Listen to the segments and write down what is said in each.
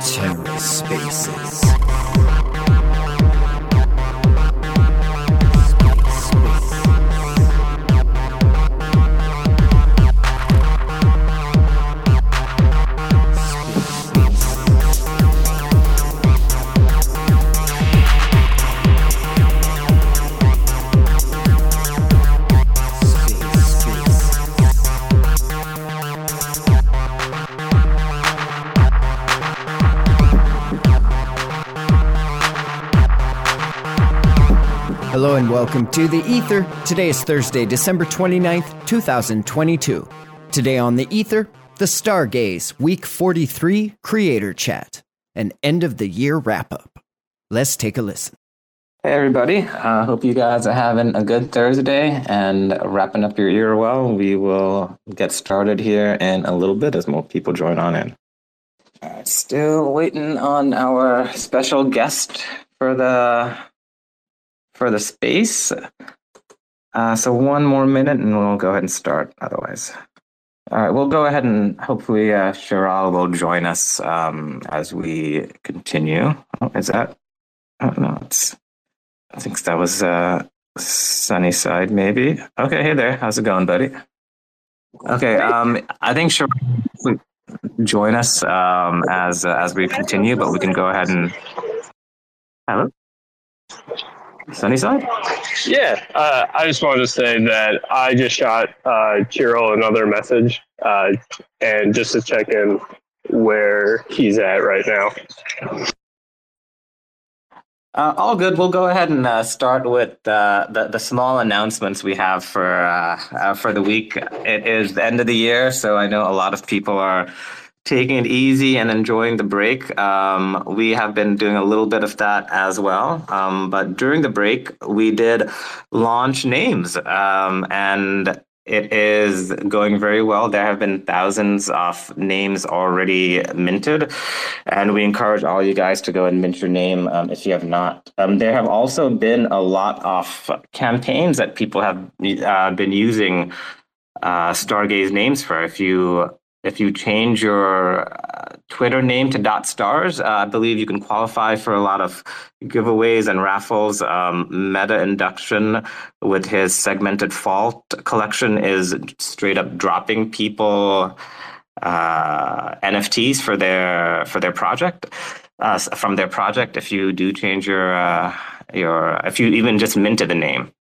TerraSpaces. Hello and welcome to The Ether. Today is Thursday, December 29th, 2022. Today on The Ether, the Stargaze Week 43 Creator Chat, an end of the year wrap up. Let's take a listen. Hey everybody, I uh, hope you guys are having a good Thursday and wrapping up your year well. We will get started here in a little bit as more people join on in. Uh, still waiting on our special guest for the for the space. Uh, so one more minute and we'll go ahead and start otherwise. All right, we'll go ahead and hopefully uh, Chiral will join us um, as we continue. Oh, is that? I don't know. It's, I think that was uh, Sunnyside, maybe. Okay, hey there. How's it going, buddy? Okay, um, I think Chiral join us um, as uh, as we continue, but we can go ahead and hello. Sunnyside? Yeah, uh, I just wanted to say that I just shot uh, Chiral another message, uh, and just to check in where he's at right now. Uh, all good. We'll go ahead and uh, start with uh, the the small announcements we have for uh, uh, for the week. It is the end of the year, so I know a lot of people are taking it easy and enjoying the break. Um, we have been doing a little bit of that as well. Um, but during the break, we did launch names, um, and it is going very well. There have been thousands of names already minted, and we encourage all you guys to go and mint your name um, if you have not. Um, there have also been a lot of campaigns that people have uh, been using uh, Stargaze names for. If you if you change your uh, Twitter name to dot stars, uh, I believe you can qualify for a lot of giveaways and raffles. Um, Meta Induction with his segmented fault collection is straight up dropping people uh, NFTs for their for their project uh, from their project. If you do change your uh, your if you even just minted the name.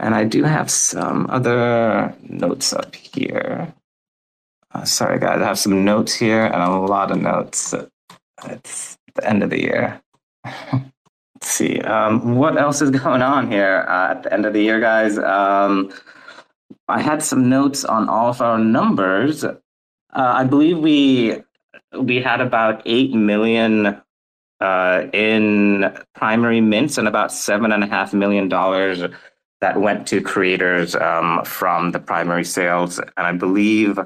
And I do have some other notes up here. Uh, sorry, guys, I have some notes here and a lot of notes. It's the end of the year. Let's see. Um, what else is going on here uh, at the end of the year, guys? Um, I had some notes on all of our numbers. Uh, I believe we we had about eight million uh, in primary mints and about seven and a half million dollars that went to creators um, from the primary sales, and I believe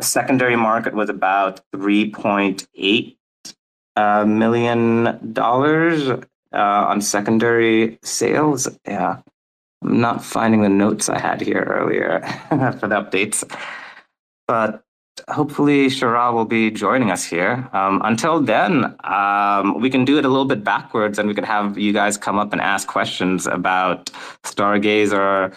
secondary market was about $3.8 uh, million dollars uh, on secondary sales. Yeah, I'm not finding the notes I had here earlier for the updates, but hopefully Chiral will be joining us here. Um, until then, um, we can do it a little bit backwards, and we can have you guys come up and ask questions about Stargaze or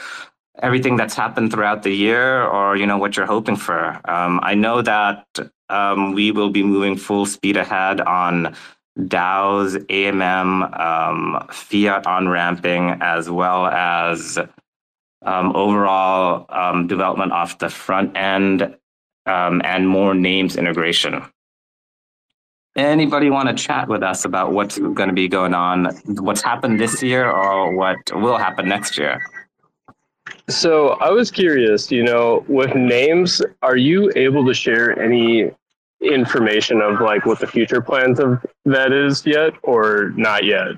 everything that's happened throughout the year or you know what you're hoping for um, i know that um, we will be moving full speed ahead on DAOs, AMM, um, fiat on ramping, as well as um, overall um, development off the front end um, and more names integration. Anybody want to chat with us about what's going to be going on, what's happened this year, or what will happen next year? So I was curious, you know, with names, are you able to share any information of like what the future plans of that is yet or not yet?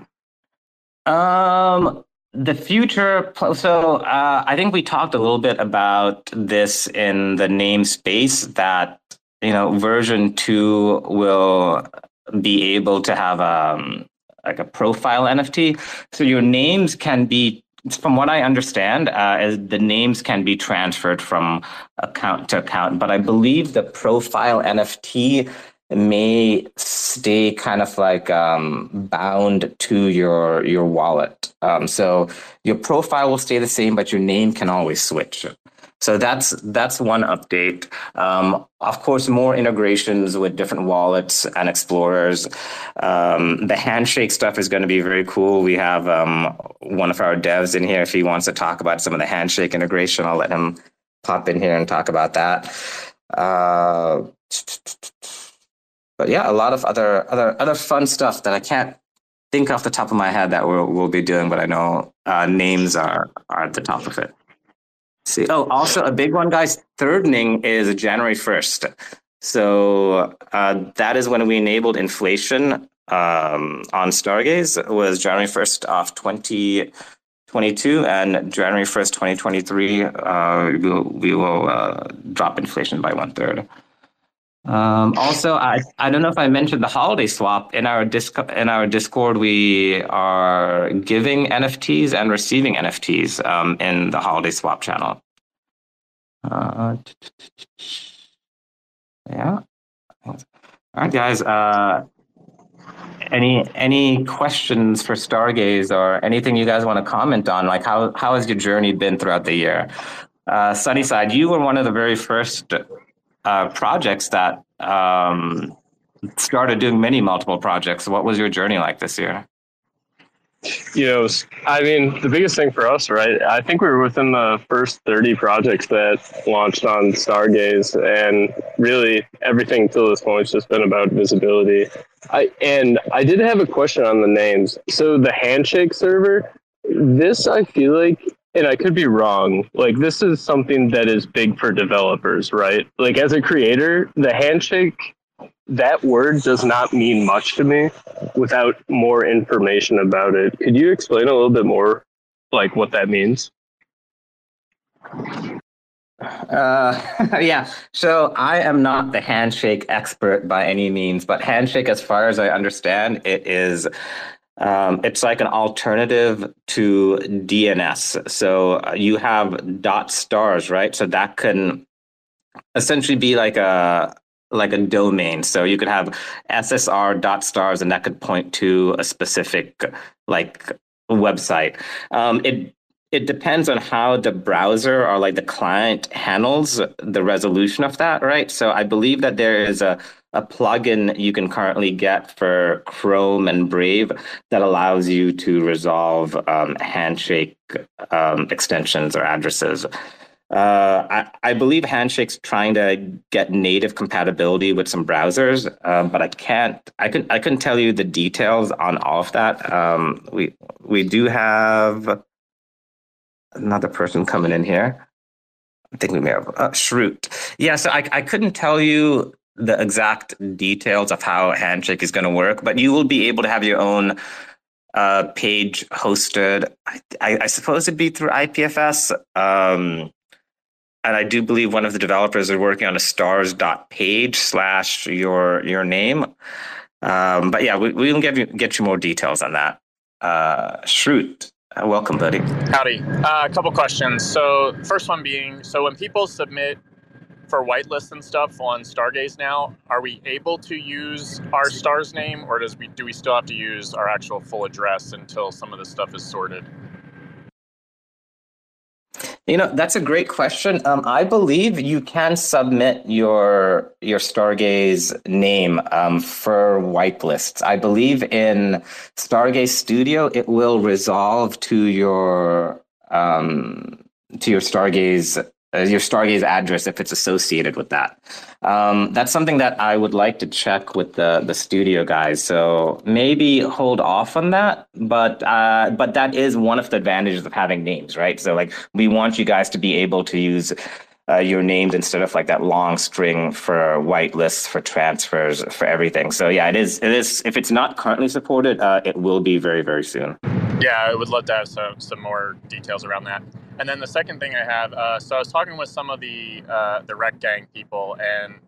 Um, the future. So uh, I think we talked a little bit about this in the namespace that you know version two will be able to have um like a profile NFT. So your names can be from what I understand, uh, the names can be transferred from account to account, but I believe the profile NFT may stay kind of like um, bound to your your wallet. Um, so your profile will stay the same, but your name can always switch. So that's that's one update. Um, of course, more integrations with different wallets and explorers. Um, the handshake stuff is going to be very cool. We have um, one of our devs in here. If he wants to talk about some of the handshake integration, I'll let him pop in here and talk about that. Uh, but yeah, a lot of other other other fun stuff that I can't think off the top of my head that we'll we'll be doing, but I know uh, names are are at the top of it. See, oh, also a big one, guys. Thirdning is January first, so uh, that is when we enabled inflation um, on Stargaze. Was January first of twenty twenty two, and January first, twenty twenty three. Uh, we will, we will uh, drop inflation by one third. Um, also, I, I don't know if I mentioned the holiday swap in our disc in our Discord. We are giving NFTs and receiving NFTs um, in the holiday swap channel. Uh, yeah. All right, guys. Uh, any any questions for Stargaze or anything you guys want to comment on? Like how how has your journey been throughout the year? Uh, Sunnyside, you were one of the very first uh, projects that um, started doing many multiple projects. What was your journey like this year? You know, I mean, the biggest thing for us, right? I think we were within the first 30 projects that launched on Stargaze, and really everything till this point has just been about visibility. I and I did have a question on the names. So the Handshake server, this I feel like and I could be wrong. Like this is something that is big for developers, right? Like as a creator, the handshake that word does not mean much to me without more information about it. Could you explain a little bit more like what that means? Uh, yeah. So I am not the handshake expert by any means, but handshake, as far as I understand, it is um, it's like an alternative to DNS. So uh, you have dot stars, right? So that can essentially be like a like a domain. So you could have SSR dot stars, and that could point to a specific like website. Um, it it depends on how the browser or like the client handles the resolution of that, right? So I believe that there is a a plugin you can currently get for Chrome and Brave that allows you to resolve um, handshake um, extensions or addresses. Uh, I, I, believe Handshake's trying to get native compatibility with some browsers, um, but I can't. I can I couldn't tell you the details on all of that. Um, we we do have another person coming in here. I think we may have uh, Shrute. Yeah, so I I couldn't tell you the exact details of how Handshake is going to work, but you will be able to have your own uh, page hosted. I, I, suppose it'd be through IPFS. Um, and I do believe one of the developers are working on a stars.page slash your your name. Um, but yeah, we, we will get you, get you more details on that. Uh, Shrute, uh, welcome, buddy. Howdy. Uh, a couple questions. So, first one being so when people submit for whitelist and stuff on Stargaze now, are we able to use our stars name, or does we do we still have to use our actual full address until some of this stuff is sorted? You know, that's a great question. Um, I believe you can submit your your Stargaze name um, for whitelists. I believe in Stargaze Studio, it will resolve to your um, to your Stargaze your Stargaze address if it's associated with that. Um, that's something that I would like to check with the the studio guys. So maybe hold off on that. But uh, but that is one of the advantages of having names, right? So like we want you guys to be able to use. Uh, your names instead of like that long string for white lists, for transfers for everything so yeah it is it is if it's not currently supported uh, it will be very very soon yeah i would love to have some, some more details around that and then the second thing I have, uh, so I was talking with some of the uh, the Rekt Gang people, and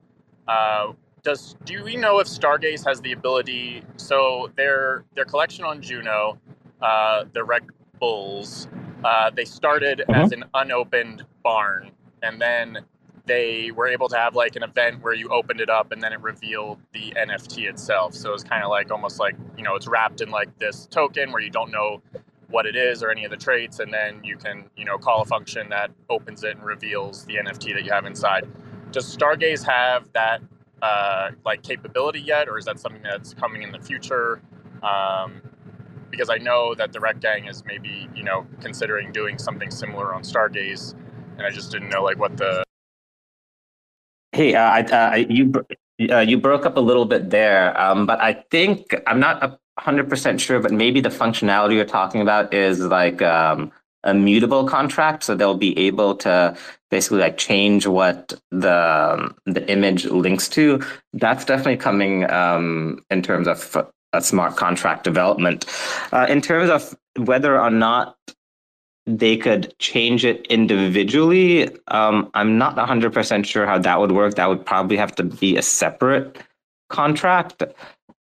uh, does do we know if Stargaze has the ability? So their their collection on Juno, uh, the Rekt Bulls, uh, they started mm-hmm. as an unopened barn, and then they were able to have like an event where you opened it up and then it revealed the NFT itself. So it's kind of like almost like you know it's wrapped in like this token where you don't know what it is or any of the traits, and then you can you know call a function that opens it and reveals the NFT that you have inside. Does Stargaze have that uh, like capability yet, or is that something that's coming in the future? Um, because I know that the Rekt Gang is maybe you know considering doing something similar on Stargaze, and I just didn't know like what the. Hey, uh, I, uh, you uh, you broke up a little bit there, um, but I think I'm not hundred percent sure, but maybe the functionality you're talking about is like um, a mutable contract, so they'll be able to basically like change what the um, the image links to. That's definitely coming um, in terms of a smart contract development. Uh, in terms of whether or not they could change it individually, um, I'm not 100% sure how that would work. That would probably have to be a separate contract.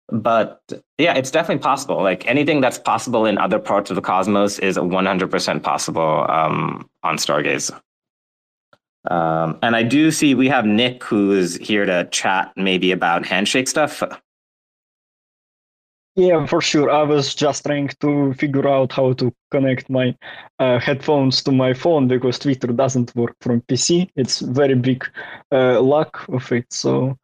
But yeah, it's definitely possible. Like anything that's possible in other parts of the cosmos is 100% possible um, on Stargaze. Um, and I do see we have Nick who's here to chat maybe about handshake stuff. Yeah, for sure. I was just trying to figure out how to connect my uh, headphones to my phone because Twitter doesn't work from PC. It's very big uh, lack of it. So,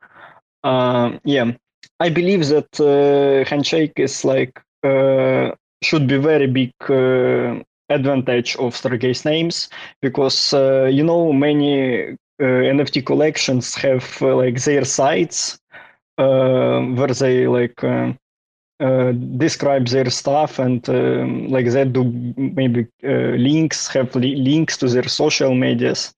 uh, yeah, I believe that uh, Handshake is like uh, should be very big uh, advantage of Stargaze names because you know many NFT collections have like their sites where they like uh, describe their stuff and um, like that do maybe uh, links have li- links to their social medias.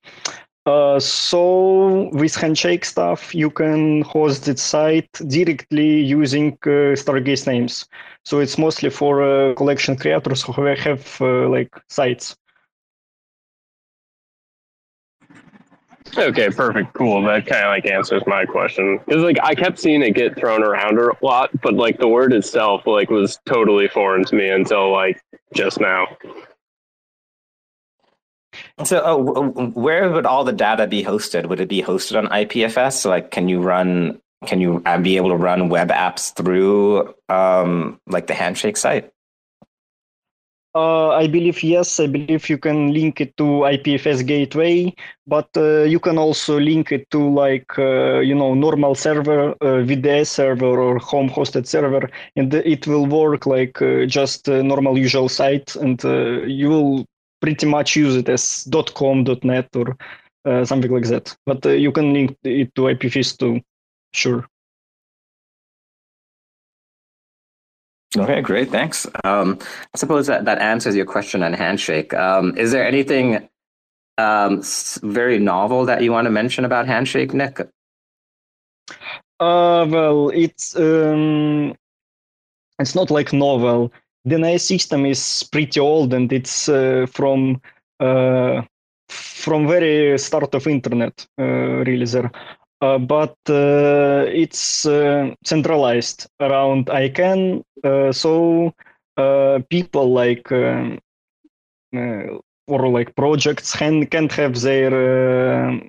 Uh, so with handshake stuff you can host the site directly using uh, stargaze names. So it's mostly for uh, collection creators who have like sites Okay, perfect, cool. That kind of like answers my question because like I kept seeing it get thrown around a lot, but like the word itself like was totally foreign to me until like just now. So, uh, where would all the data be hosted? Would it be hosted on IPFS? So, like, can you run? Can you uh, be able to run web apps through um, like the Handshake site? Uh, I believe yes. I believe you can link it to IPFS gateway, but uh, you can also link it to like uh, you know normal server, uh, VDS server or home hosted server, and it will work like uh, just normal usual site, and uh, you will pretty much use it as .com, .net, or something like that. But you can link it to IPFS too, sure. Okay, great. Thanks. Um, I suppose that, that answers your question on Handshake. Um, is there anything um, very novel that you want to mention about Handshake, Nick? Uh, well, it's um, it's not like novel. The DNS system is pretty old, and it's uh, from uh, from very start of internet uh, really there. Uh, but uh, it's uh, centralized around ICANN. so people like um, or like projects can, can't have their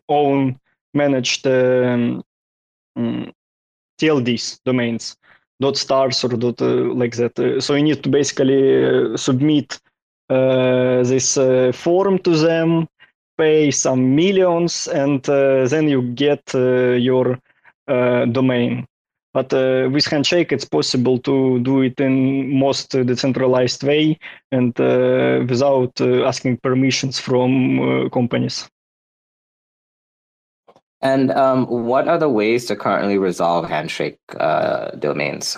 own managed um, um, TLDs domains dot stars or dot uh, like that. Uh, so you need to basically uh, submit this form to them pay some millions and uh, then you get uh, your uh, domain. But with Handshake, it's possible to do it in most decentralized way and without asking permissions from companies. And um, what are the ways to currently resolve Handshake uh, domains?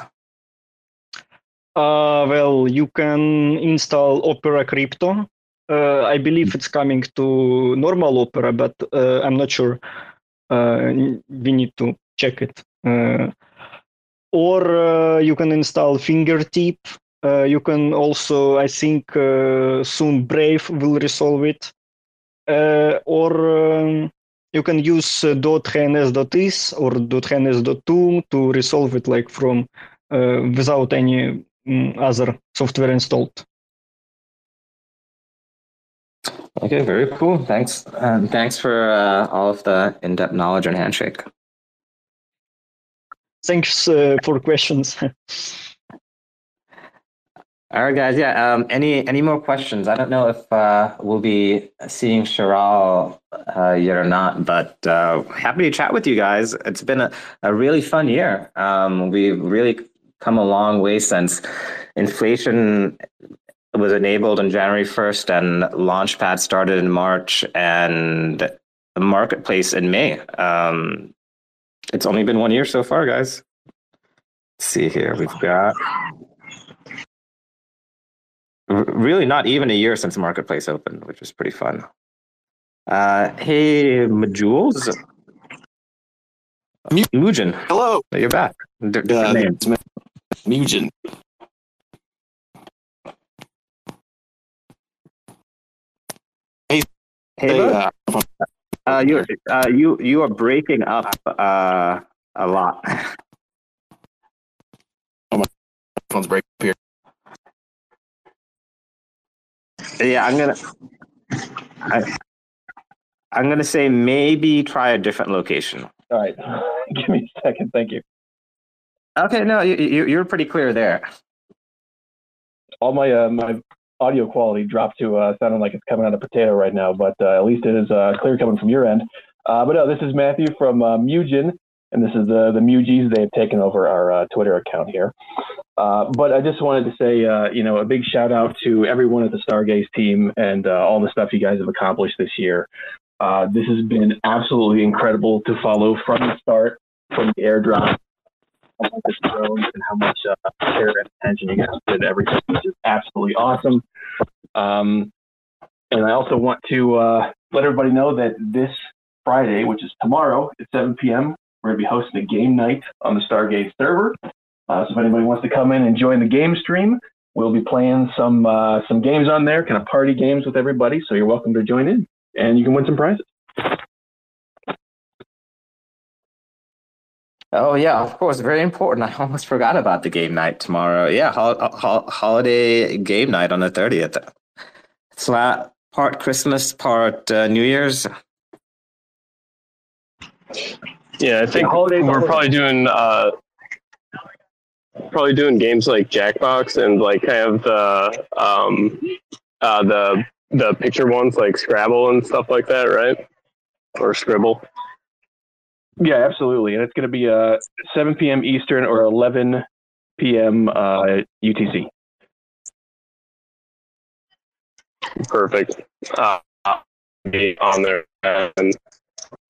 Uh, well, you can install Opera Crypto, uh, I believe it's coming to normal Opera, but uh, I'm not sure. Uh, we need to check it. or you can install Fingertip. you can also, I think, soon Brave will resolve it. or um, you can use uh, .hns.is or .hns.to to resolve it like from uh, without any um, other software installed. Okay, very cool. Thanks. Um, thanks for uh, all of the in-depth knowledge and handshake. Thanks uh, for questions. All right, guys. Yeah. Um, any any more questions? I don't know if uh, we'll be seeing Chiral uh, yet or not, but uh, happy to chat with you guys. It's been a, a really fun year. Um, we've really come a long way since inflation was enabled on January 1st and Launchpad started in March and the marketplace in May. Um, it's only been one year so far, guys. Let's see here. We've got really not even a year since Marketplace opened, which was pretty fun. Uh, hey, Majules. Mujin. Hello. You're back. D- Uh, name. Mujin. Hey, bud. uh, uh, you uh, you you are breaking up uh, a lot. Oh my phone's break up here. Yeah, I'm gonna. I, I'm gonna say maybe try a different location. All right. Give me a second. Thank you. Okay, no, you, you you're pretty clear there. All my uh, my audio quality dropped to uh, sounding like it's coming out of potato right now, but uh, at least it is uh, clear coming from your end. Uh, but no, this is Matthew from uh, Mujin, and this is the the Mugies. They have taken over our uh, Twitter account here. Uh, but I just wanted to say, you know, a big shout out to everyone at the Stargaze team and all the stuff you guys have accomplished this year. This has been absolutely incredible to follow from the start, from the airdrop, how much and how much uh, care and attention you guys into everything, which is absolutely awesome. Um, and I also want to uh, let everybody know that this Friday, which is tomorrow at 7 p.m., we're going to be hosting a game night on the Stargaze server. Uh, so if anybody wants to come in and join the game stream, we'll be playing some uh, some games on there, kind of party games with everybody. So you're welcome to join in, and you can win some prizes. Oh yeah, of course, very important. I almost forgot about the game night tomorrow. Yeah, hol- hol- holiday game night on the thirtieth. It's la- part Christmas, part uh, New Year's. Yeah, I think Yeah, holidays we're are- probably doing uh, probably doing games like Jackbox and like kind of the um, uh, the the picture ones like Scrabble and stuff like that, right? Or Scribble. Yeah, absolutely. And it's going to be uh, 7 p.m. Eastern or 11 p.m. Uh, UTC. Perfect. Uh, on there and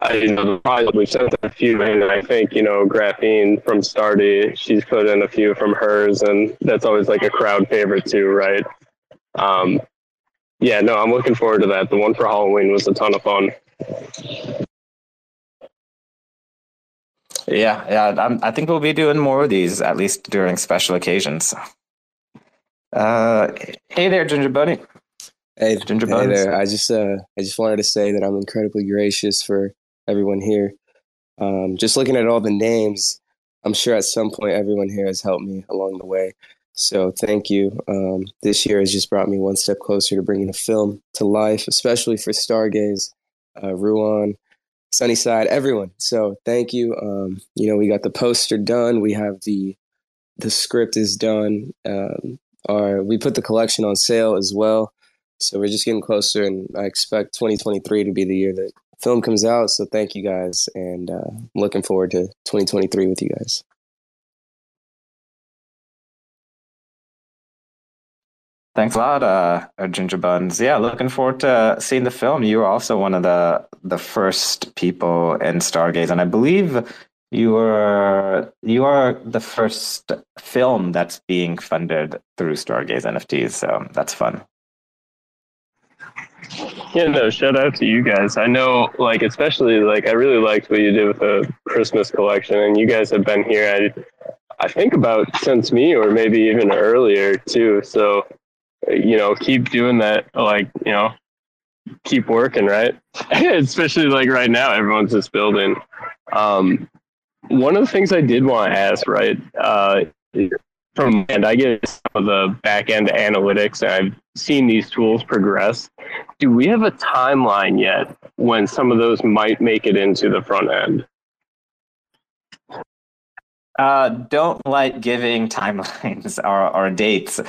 I you know we've sent a few in I think you know Graphene from Stardy she's put in a few from hers and that's always like a crowd favorite too right um yeah no I'm looking forward to that the one for Halloween was a ton of fun Yeah, yeah. I'm, I think we'll be doing more of these, at least during special occasions. Uh, hey there, Ginger Bunny. Hey, Ginger hey Buns. there. I just uh I just wanted to say that I'm incredibly gracious for everyone here. Um, just looking at all the names, I'm sure at some point everyone here has helped me along the way. So thank you. Um, this year has just brought me one step closer to bringing a film to life, especially for Stargaze, uh, Ruan, Sunnyside, everyone. So thank you. Um, you know, we got the poster done. We have the the script is done. Um, our we put the collection on sale as well. So we're just getting closer, and I expect 2023 to be the year that film comes out. So thank you guys, and uh, looking forward to 2023 with you guys. Thanks a lot, uh, uh, Ginger Buns. Yeah, looking forward to seeing the film. You were also one of the the first people in Stargaze, and I believe you were you are the first film that's being funded through Stargaze NFTs. So that's fun. Yeah, no, shout out to you guys. I know, like, especially, like, I really liked what you did with the Christmas collection, and you guys have been here, I, I think, about since me, or maybe even earlier, too. So, you know, keep doing that, like, you know, keep working, right? especially, like, right now, everyone's just building. Um, one of the things I did want to ask, right, uh, from and I get some of the back end analytics and I've seen these tools progress. Do we have a timeline yet when some of those might make it into the front end? Uh, don't like giving timelines or, or dates.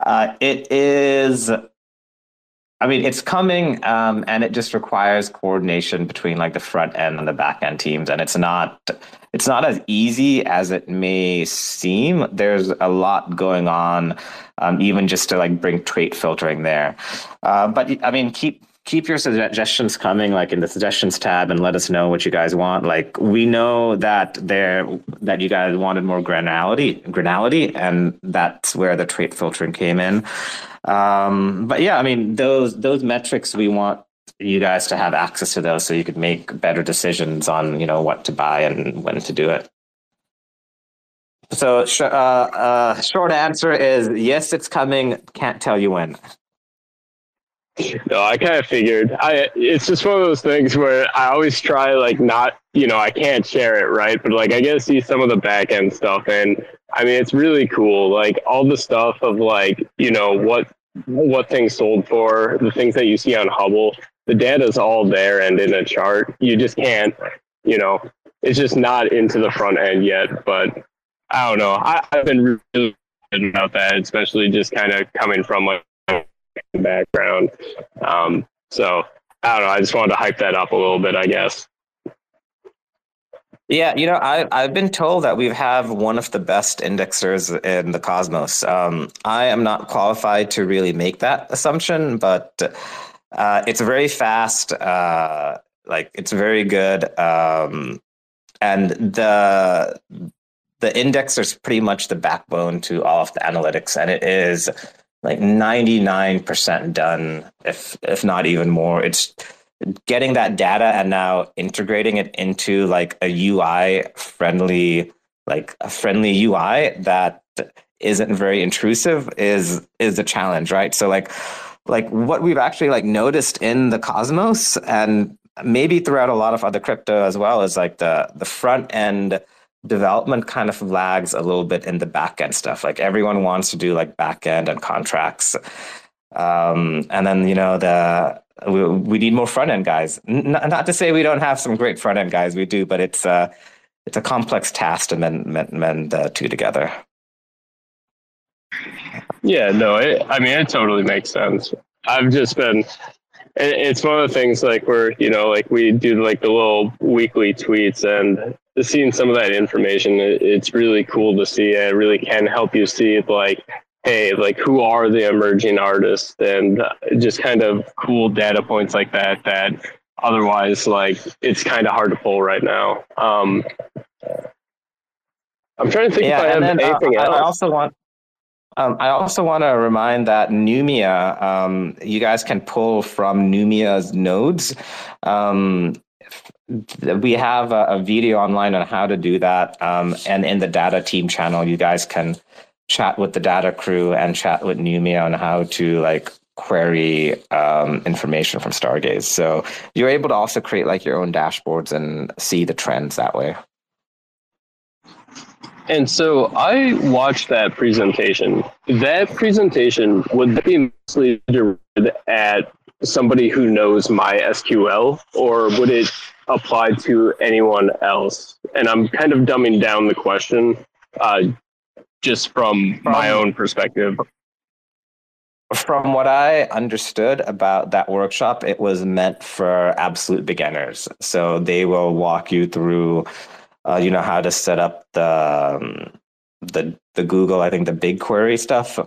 Uh, it is, I mean, it's coming, um, and it just requires coordination between like the front end and the back end teams, and it's not, it's not as easy as it may seem. There's a lot going on, um, even just to like bring trait filtering there. Uh, but I mean, keep keep your suggestions coming like in the suggestions tab and let us know what you guys want. Like we know that there that you guys wanted more granality granality and that's where the trait filtering came in. Um, but yeah i mean those those metrics we want you guys to have access to those so you could make better decisions on you know what to buy and when to do it. So uh, uh, short answer is yes it's coming. Can't tell you when no, I kind of figured. I it's just one of those things where I always try like not, you know, I can't share it, right? But like I get to see some of the back end stuff, and I mean it's really cool. Like all the stuff of like you know what what things sold for, the things that you see on Hubble, the data's all there and in a chart. You just can't, you know, it's just not into the front end yet. But I don't know. I, I've been really about that, especially just kind of coming from like background. Um, so I don't know. I just wanted to hype that up a little bit, I guess. Yeah, you know, I, I've been told that we have one of the best indexers in the cosmos. Um, I am not qualified to really make that assumption, but uh, it's very fast. Uh, like it's very good, um, and the the indexer is pretty much the backbone to all of the analytics, and it is like 99% done if if not even more. It's getting that data and now integrating it into like a ui friendly like a friendly ui that isn't very intrusive is is a challenge right? So like like what we've actually like noticed in the cosmos and maybe throughout a lot of other crypto as well is like the the front end development kind of lags a little bit in the back end stuff. Like everyone wants to do like back end and contracts. Um, and then, you know, the we, we need more front end guys. N- not to say we don't have some great front end guys, we do, but it's uh, it's a complex task to mend, mend, mend the two together. Yeah, no, it, I mean, it totally makes sense. I've just been, it's one of the things like where, you know, like we do like the little weekly tweets and seeing some of that information, it's really cool to see. It really can help you see like, hey, like who are the emerging artists, and just kind of cool data points like that. That otherwise, like, it's kind of hard to pull right now. Um, I'm trying to think yeah, if I have then, uh, anything I, else. I also want. Um, I also want to remind that Numia, um, you guys can pull from Numia's nodes. Um, we have a, a, video online on how to do that. Um, and in the data team channel, you guys can chat with the data crew and chat with Numia on how to like query um, information from Stargaze. So you're able to also create like your own dashboards and see the trends that way. And so I watched that presentation. That presentation would be mostly directed at somebody who knows MySQL, or would it apply to anyone else? And I'm kind of dumbing down the question uh, just from my own perspective. From what I understood about that workshop, it was meant for absolute beginners. So they will walk you through, uh, you know, how to set up the um, the the Google, I think the BigQuery stuff,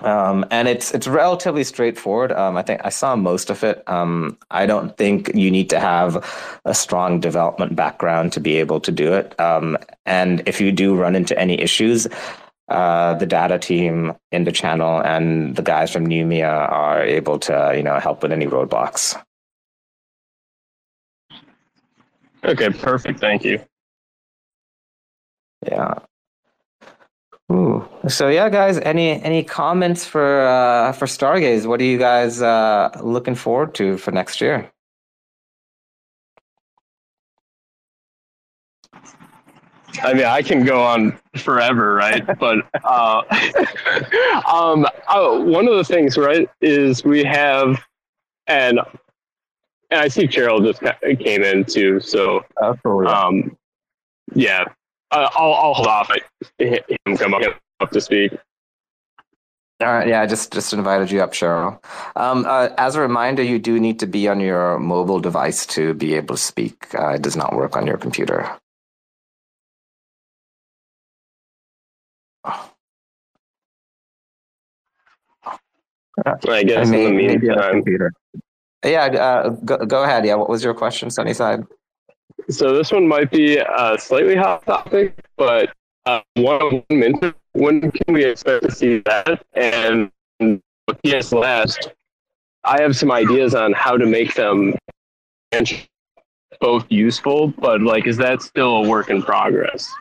um, and it's it's relatively straightforward. Um, I think I saw most of it. Um, I don't think you need to have a strong development background to be able to do it. Um, and if you do run into any issues, uh, the data team in the channel and the guys from Numia are able to you know help with any roadblocks. Okay, perfect. Thank you. Yeah. Ooh. So yeah, guys, any any comments for uh, for Stargaze? What are you guys uh, looking forward to for next year? I mean, I can go on forever, right? but uh, um, uh, one of the things, right, is we have, and and I see Chiral just came in too. So, um, yeah, uh, I'll I'll hold off. I, him come up, up to speak. All right, yeah, I just just invited you up, Chiral. Um, uh, as a reminder, you do need to be on your mobile device to be able to speak. Uh, it does not work on your computer. I guess in the Maybe- maybe the meantime. computer. Yeah, uh, go, go ahead. Yeah, what was your question, Sunnyside? So this one might be a slightly hot topic, but uh, one. When can we expect to see that? And PS Last, I have some ideas on how to make them both useful, but like, is that still a work in progress?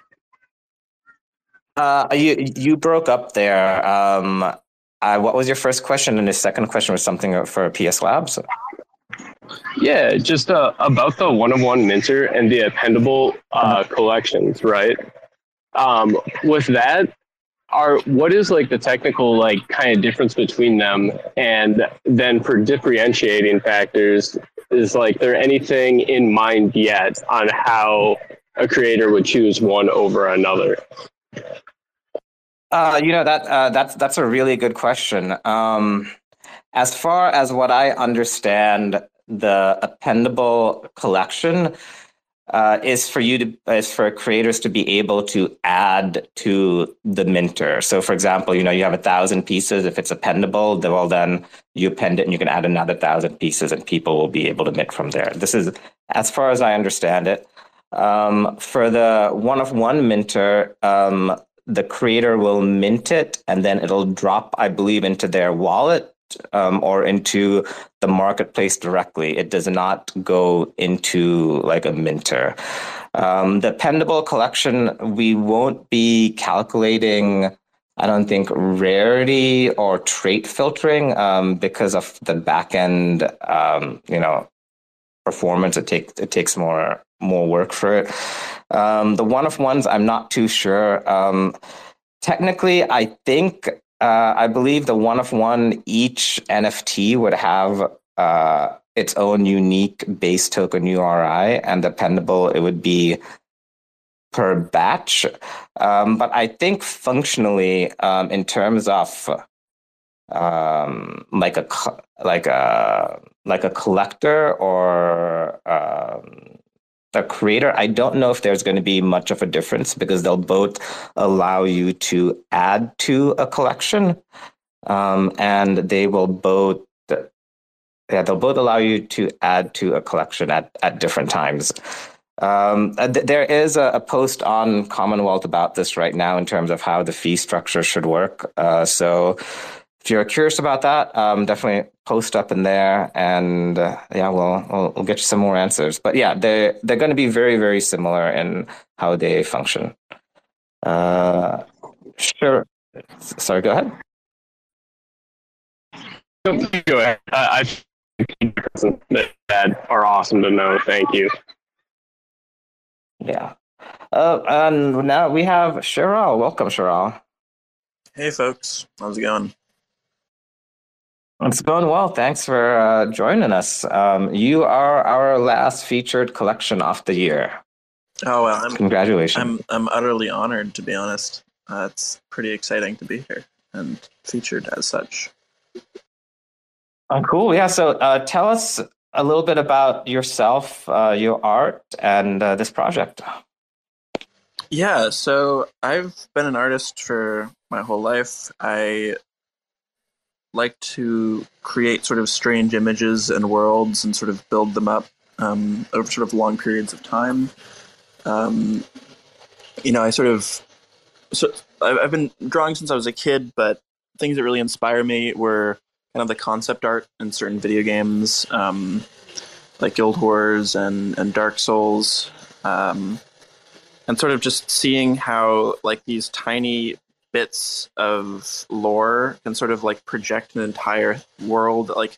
Uh, you you broke up there. Um, uh, what was your first question? And the second question was something for PS Labs. Yeah, just uh, about the one-of-one minter and the appendable uh, collections, right? Um, with that, are what is like the technical like kind of difference between them, and then for differentiating factors, is like there anything in mind yet on how a creator would choose one over another? Uh, you know that uh, that's that's a really good question. Um, as far as what I understand, the appendable collection uh, is for you to is for creators to be able to add to the minter. So, for example, you know you have a thousand pieces. If it's appendable, then well then you append it and you can add another thousand pieces, and people will be able to mint from there. This is as far as I understand it. Um, for the one of one minter, um, the creator will mint it and then it'll drop, I believe, into their wallet um, or into the marketplace directly. It does not go into like a minter. Um, the pendable collection, we won't be calculating. I don't think rarity or trait filtering um, because of the back end, um, you know, performance. It takes it takes more more work for it. Um, the one of ones, I'm not too sure. Um, technically, I think uh, I believe the one of one each NFT would have uh, its own unique base token URI, and dependable it would be per batch. Um, but I think functionally, um, in terms of um, like a like a like a collector or um, a creator, I don't know if there's going to be much of a difference because they'll both allow you to add to a collection, um, and they will both. Yeah, they'll both allow you to add to a collection at, at different times. Um, uh, th- there is a, a post on Commonwealth about this right now in terms of how the fee structure should work. Uh, so if you're curious about that, um, definitely post up in there, and uh, yeah, we'll, we'll we'll get you some more answers. But yeah, they they're going to be very very similar in how they function. Uh, sure. Sorry, go ahead. Go ahead. I, I think that, that are awesome to know. Thank you. Yeah. Uh, and now we have Chiral. Welcome, Chiral. Hey, folks. How's it going? It's going well. Thanks for uh, joining us. Um, you are our last featured collection of the year. Oh, well, I'm, Congratulations. I'm, I'm utterly honored, to be honest. Uh, it's pretty exciting to be here and featured as such. Oh, cool. Yeah. So uh, tell us a little bit about yourself, uh, your art, and uh, this project. Yeah, so I've been an artist for my whole life. I like to create sort of strange images and worlds and sort of build them up um, over sort of long periods of time. Um, you know, I sort of so I've been drawing since I was a kid, but things that really inspire me were kind of the concept art in certain video games, um, like Guild Wars and and Dark Souls. Um, and sort of just seeing how like these tiny bits of lore can sort of like project an entire world like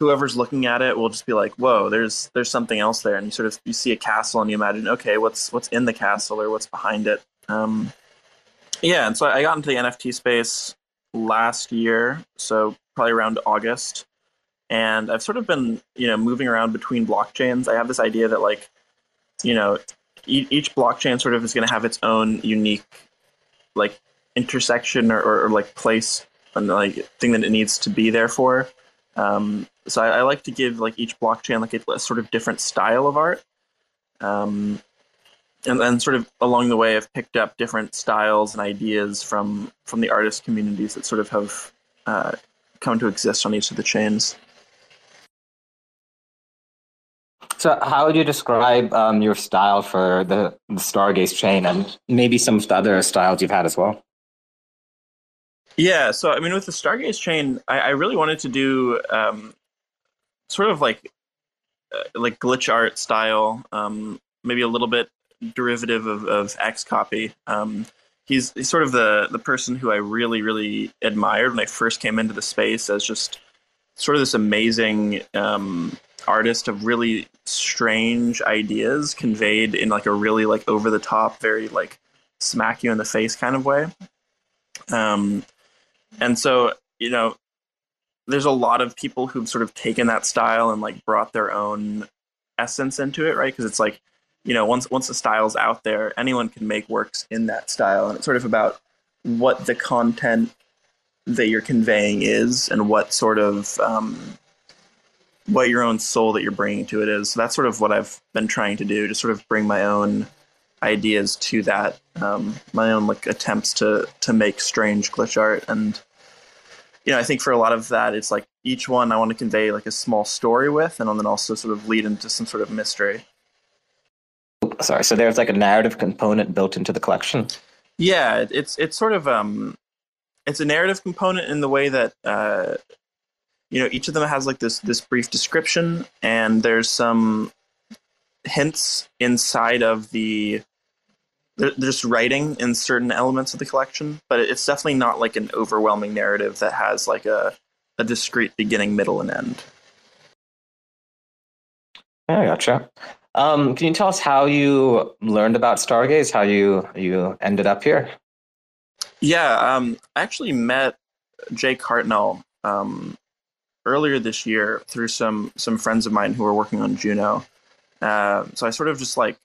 whoever's looking at it will just be like, "Whoa, there's there's something else there," and you sort of you see a castle and you imagine, okay, what's what's in the castle or what's behind it. Um, yeah, and so I got into the NFT space last year, so probably around August, and I've sort of been you know moving around between blockchains. I have this idea that like you know each blockchain sort of is going to have its own unique like intersection or, or, or like place and like thing that it needs to be there for. Um, so I, I, like to give like each blockchain like a, a sort of different style of art. Um, and then sort of along the way, I've picked up different styles and ideas from from the artist communities that sort of have uh, come to exist on each of the chains. So, how would you describe um, your style for the, the Stargaze chain and maybe some of the other styles you've had as well? Yeah, so I mean, with the Stargaze chain, I, I really wanted to do um, sort of like uh, like glitch art style, um, maybe a little bit derivative of, of Copy. Um, he's, he's sort of the the person who I really really admired when I first came into the space as just sort of this amazing um, artist of really strange ideas conveyed in like a really like over the top, very like smack you in the face kind of way. Um, and so, you know, there's a lot of people who've sort of taken that style and like brought their own essence into it, right? Because it's like, you know, once once the style's out there, anyone can make works in that style, and it's sort of about what the content that you're conveying is and what sort of um, what your own soul that you're bringing to it is. So that's sort of what I've been trying to do, to sort of bring my own ideas to that, um, my own like attempts to to make strange glitch art, and you know, I think for a lot of that, it's like each one I want to convey like a small story with, and then also sort of lead into some sort of mystery. Sorry, so there's like a narrative component built into the collection. Yeah, it's it's sort of um, it's a narrative component in the way that uh, you know each of them has like this this brief description, and there's some hints inside of the there's writing in certain elements of the collection, but it's definitely not like an overwhelming narrative that has like a a discrete beginning, middle, and end. I gotcha. Um, can you tell us how you learned about Stargaze? How you you ended up here? Yeah, um, I actually met Jake Hartnell um, earlier this year through some some friends of mine who were working on Juno. Uh, so I sort of just like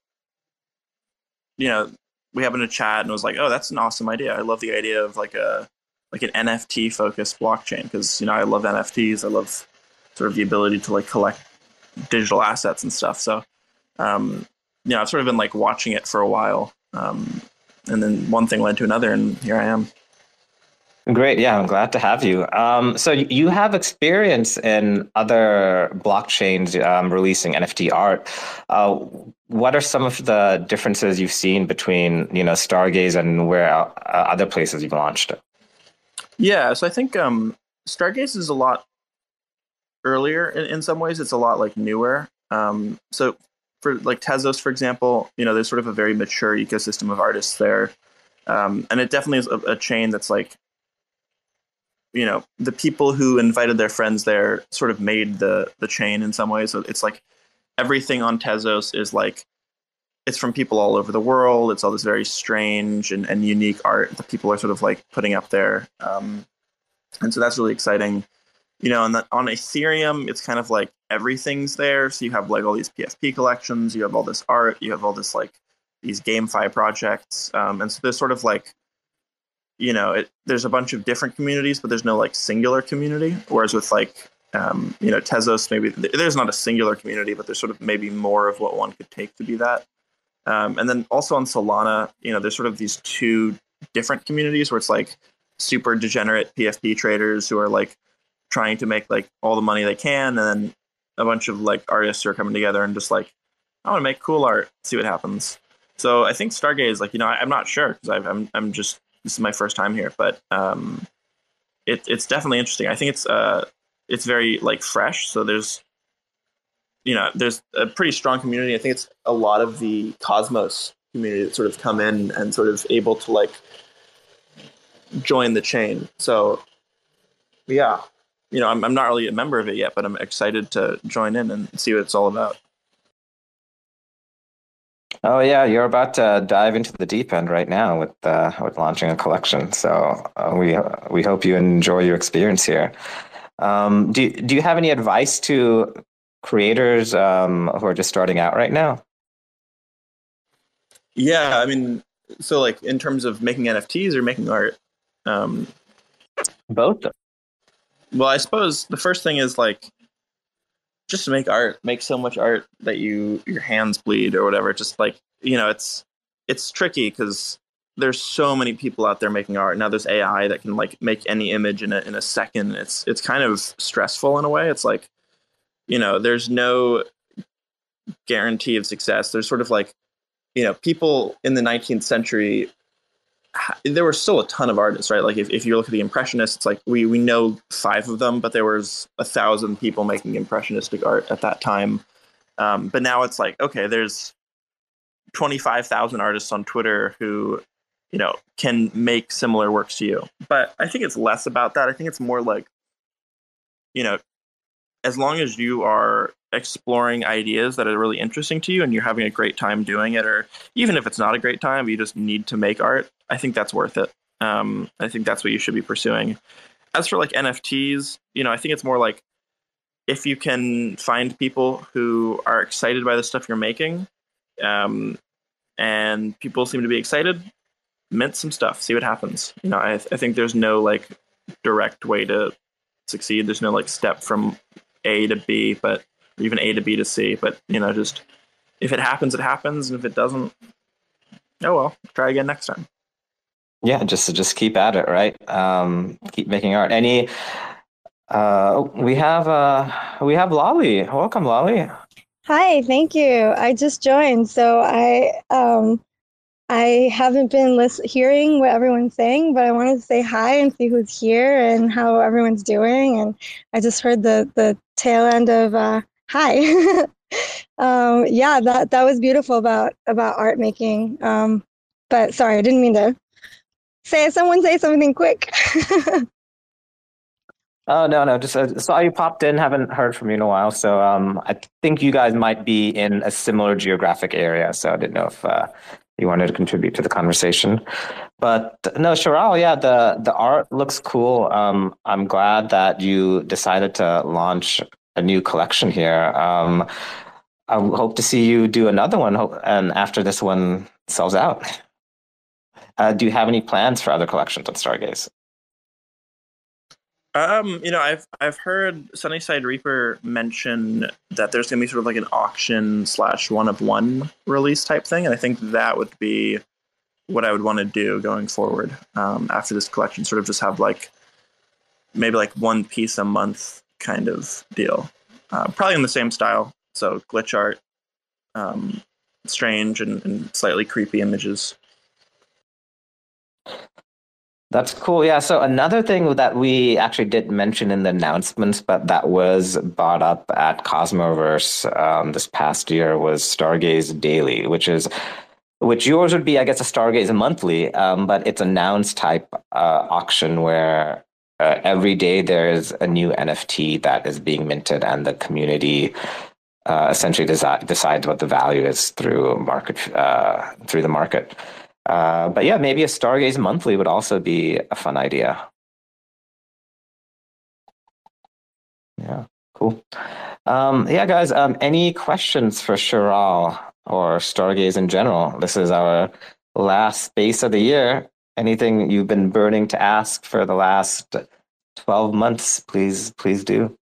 you know, we happened to chat and was like, oh, that's an awesome idea. I love the idea of like a like an NFT focused blockchain because you know I love NFTs. I love sort of the ability to like collect digital assets and stuff. So, um, you know, I've sort of been like watching it for a while, um, and then one thing led to another, and here I am. Great. Yeah, I'm glad to have you. Um, so you have experience in other blockchains um, releasing NFT art. Uh, what are some of the differences you've seen between you know Stargaze and where uh, other places you've launched it? Yeah, so I think um, Stargaze is a lot earlier in, in some ways. It's a lot like newer. Um, so for like Tezos, for example, you know, there's sort of a very mature ecosystem of artists there. Um, and it definitely is a, a, chain that's like you know the people who invited their friends there sort of made the the chain in some ways. So it's like everything on tezos is like it's from people all over the world. It's all this very strange and, and unique art that people are sort of like putting up there. Um, and so that's really exciting. You know and that on ethereum it's kind of like everything's there. So you have like all these pfp collections you have all this art you have all this like these GameFi projects. Um, and so there's sort of like you know, it, there's a bunch of different communities, but there's no like singular community. Whereas with like, um, you know, Tezos, maybe there's not a singular community, but there's sort of maybe more of what one could take to be that. Um, and then also on Solana, you know, there's sort of these two different communities where it's like super degenerate PFP traders who are like trying to make like all the money they can, and then a bunch of like artists who are coming together and just like, I want to make cool art, see what happens. So I think Stargaze, like, you know, I, am not sure because I'm I'm just this is my first time here, but um, it, it's definitely interesting. I think it's uh, it's very like fresh. So there's you know there's a pretty strong community. I think it's a lot of the Cosmos community that sort of come in and sort of able to like join the chain. So yeah, you know, I'm, I'm not really a member of it yet, but I'm excited to join in and see what it's all about. Oh yeah, you're about to dive into the deep end right now with uh, with launching a collection. So uh, we we hope you enjoy your experience here. Um, do do you have any advice to creators um, who are just starting out right now? Yeah, I mean, so like in terms of making NFTs or making art, um, both. Well, I suppose the first thing is like just to make art, make so much art that you your hands bleed or whatever. Just like you know, it's it's tricky because there's so many people out there making art now. There's AI that can like make any image in a in a second. It's it's kind of stressful in a way. It's like you know, there's no guarantee of success. There's sort of like you know, people in the 19th century there were still a ton of artists, right? Like if, if you look at the Impressionists, it's like we we know five of them, but there was a thousand people making impressionistic art at that time. Um, but now it's like okay, there's twenty five thousand artists on Twitter who you know can make similar works to you. But I think it's less about that. I think it's more like you know, as long as you are exploring ideas that are really interesting to you and you're having a great time doing it, or even if it's not a great time, you just need to make art, I think that's worth it. Um, I think that's what you should be pursuing. As for like NFTs, you know, I think it's more like if you can find people who are excited by the stuff you're making, um, and people seem to be excited, mint some stuff, see what happens. You know, I, I think there's no like direct way to succeed. There's no like step from A to B, but even A to B to C. But you know, just if it happens, it happens, and if it doesn't, oh well, try again next time. Yeah, just just keep at it, right? Um, keep making art. Any, uh, we have uh, we have Lahli. Welcome, Lahli. Hi, thank you. I just joined, so I um, I haven't been list- hearing what everyone's saying, but I wanted to say hi and see who's here and how everyone's doing. And I just heard the the tail end of uh, hi. um, yeah, that that was beautiful about about art making. Um, but sorry, I didn't mean to say someone say something quick. oh no, no, just uh, saw you popped in. Haven't heard from you in a while, so um, I think you guys might be in a similar geographic area. So I didn't know if uh, you wanted to contribute to the conversation. But no, Chiral, yeah, the the art looks cool. Um, I'm glad that you decided to launch a new collection here. Um, I hope to see you do another one, and after this one sells out. Uh, do you have any plans for other collections on Stargaze? Um, you know, I've I've heard Sunnyside Reaper mention that there's gonna be sort of like an auction slash one of one release type thing, and I think that would be what I would want to do going forward um, after this collection. Sort of just have like maybe like one piece a month kind of deal, uh, probably in the same style. So glitch art, um, strange and, and slightly creepy images. That's cool. Yeah. So another thing that we actually did mention in the announcements, but that was brought up at Cosmoverse um, this past year was Stargaze Daily, which is which yours would be, I guess, a Stargaze monthly, um, but it's a nouns type uh, auction where uh, every day there is a new NFT that is being minted, and the community uh, essentially desi- decides what the value is through market uh, through the market. Uh, but yeah, maybe a Stargaze monthly would also be a fun idea. Yeah, cool. Um, yeah, guys, um, any questions for Chiral or Stargaze in general? This is our last space of the year. Anything you've been burning to ask for the last 12 months, please, please do.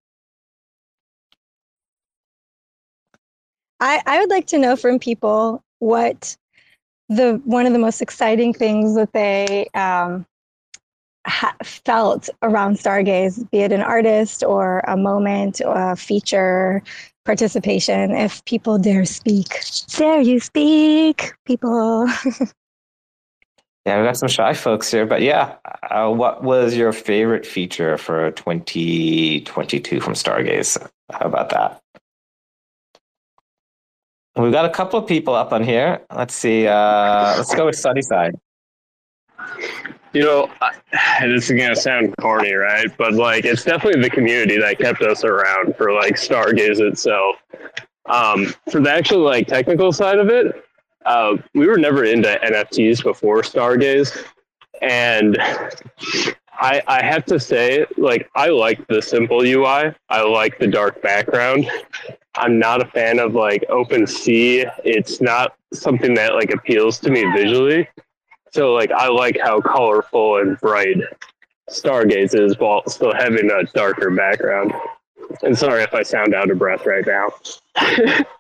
I, I would like to know from people what the one of the most exciting things that they um, ha- felt around Stargaze, be it an artist or a moment or a feature participation. If people dare speak, dare you speak, people. yeah, we got some shy folks here, but yeah, uh, what was your favorite feature for 2022 from Stargaze? How about that? We've got a couple of people up on here. Let's see. Uh, let's go with Sunnyside. You know, I, this is gonna sound corny, right? But like, it's definitely the community that kept us around for like Stargaze itself. Um, for the actual like technical side of it, uh, we were never into NFTs before Stargaze, and I, I have to say, like, I like the simple UI. I like the dark background. I'm not a fan of like OpenSea. It's not something that like appeals to me visually. So like, I like how colorful and bright Stargaze is while still having a darker background. And sorry if I sound out of breath right now.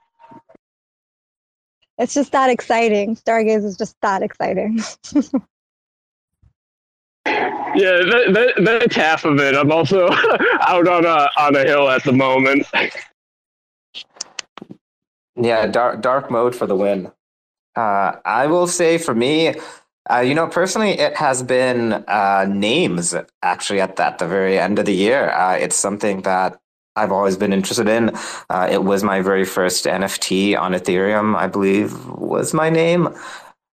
It's just that exciting. Stargaze is just that exciting. Yeah, that, that, that's half of it. I'm also out on a on a hill at the moment. Yeah, dark dark mode for the win. Uh, I will say for me, uh, you know, personally, it has been uh, names actually at, at the very end of the year. Uh, it's something that I've always been interested in. Uh, it was my very first NFT on Ethereum, I believe, was my name.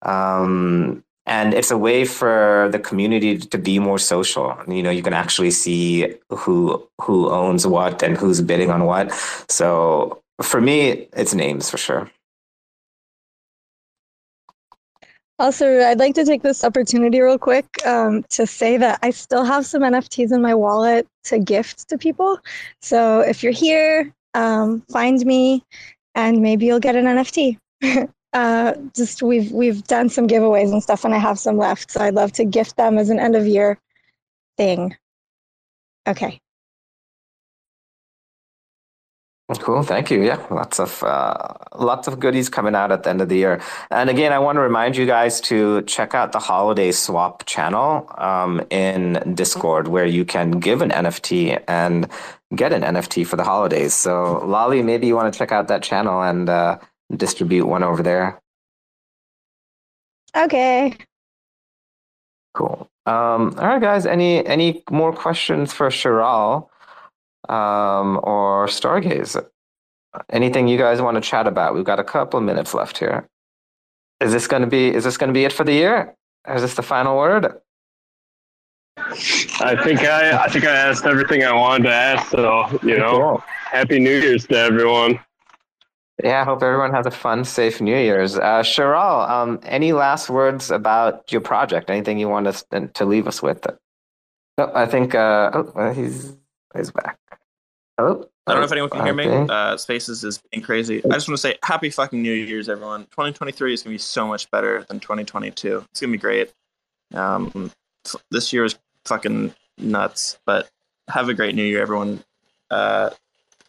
Um, and it's a way for the community to be more social. You know, you can actually see who who owns what and who's bidding on what. So for me, it's names for sure. Also, I'd like to take this opportunity real quick um, to say that I still have some NFTs in my wallet to gift to people. So if you're here, um, find me, and maybe you'll get an NFT. uh, just we've we've done some giveaways and stuff, and I have some left. So I'd love to gift them as an end of year thing. Okay. Cool, thank you. Yeah, lots of uh, lots of goodies coming out at the end of the year. And again, I want to remind you guys to check out the Holiday Swap channel um, in Discord, where you can give an NFT and get an NFT for the holidays. So, Lahli, maybe you want to check out that channel and uh, distribute one over there. Okay. Cool. Um, all right, guys. Any any more questions for Chiral? um, or Stargaze. Anything you guys want to chat about? We've got a couple of minutes left here. Is this going to be? Is this going to be it for the year? Is this the final word? I think I I think I asked everything I wanted to ask. So you know, Cool. happy New Year's to everyone. Yeah, I hope everyone has a fun, safe New Year's. Uh, Chiral, um, any last words about your project? Anything you want us to, to leave us with? No, I think uh, oh, he's he's back. Hello. I don't know if anyone can hear me. Uh, Spaces is being crazy. I just want to say happy fucking New Year's, everyone. 2023 is going to be so much better than 2022. It's going to be great. Um, this year is fucking nuts, but have a great New Year, everyone. Uh,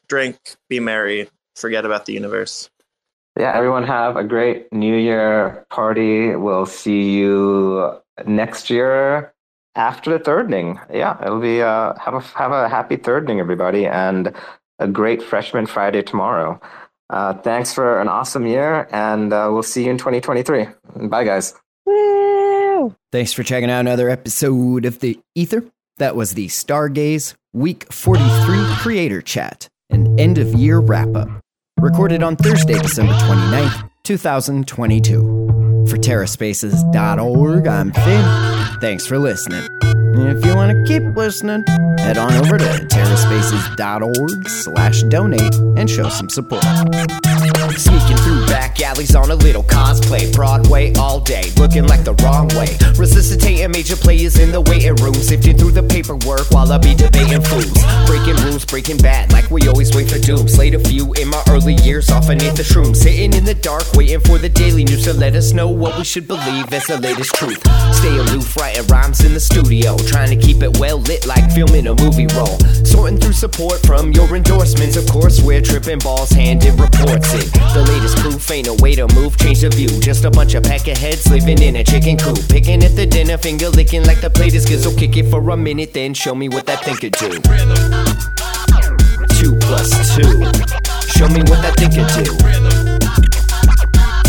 drink, be merry, forget about the universe. Yeah, everyone have a great New Year party. We'll see you next year after the thirding. Yeah, it'll be uh, have a have a happy thirding, everybody, and a great Freshman Friday tomorrow. Uh, thanks for an awesome year, and uh, we'll see you in 2023. Bye, guys. Woo! Thanks for checking out another episode of The Ether. That was the Stargaze Week 43 Creator Chat, an end of year wrap up. Recorded on Thursday, December 29th, 2022. For TerraSpaces.org, I'm Finn. Thanks for listening. And if you want to keep listening, head on over to TerraSpaces.org slash donate and show some support. Sneaking through back alleys on a little cosplay. Broadway all day, looking like the wrong way. Resuscitating major players in the waiting room. Sifting through the paperwork while I be debating fools. Breaking rules, breaking bad, like we always wait for doom. Slayed a few in my early years off beneath the shrooms. Sitting in the dark, waiting for the daily news to let us know what we should believe as the latest truth. Stay aloof, writing rhymes in the studio. Trying to keep it well lit like filming a movie roll. Sorting through support from your endorsements. Of course, we're tripping balls, handed reports it. The latest proof ain't a way to move, change the view. Just a bunch of pack of peckerheads living in a chicken coop. Picking at the dinner, finger licking like the plate is. So kick it for a minute, then show me what that thing could do. Two plus two. Show me what that thing could do.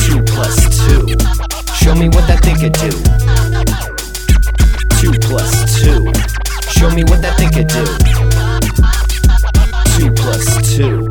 Two plus two. Show me what that thing could do. Show me what that thing could do. Two plus two.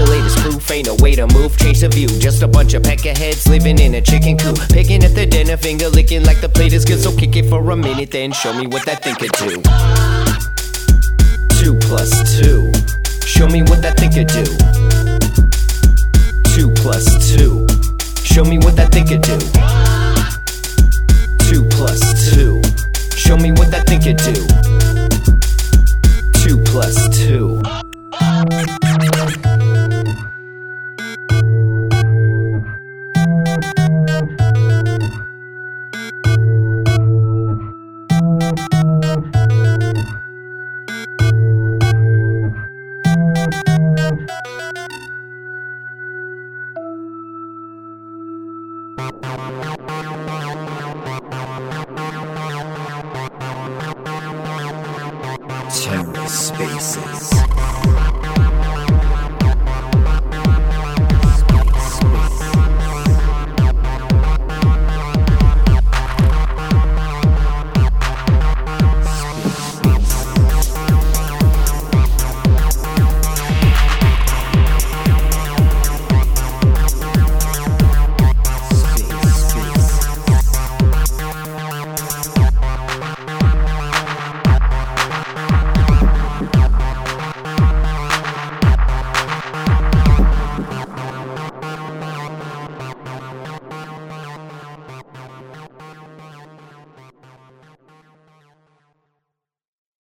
The latest proof ain't a way to move, change the view. Just a bunch of peckerheads living in a chicken coop. Picking at the dinner, finger licking like the plate is good. So kick it for a minute, then show me what that thing could do. Two plus two. Show me what that thing could do. Two plus two. Show me what that thing could do. Two plus two. Show me what that thing could do. Two plus two.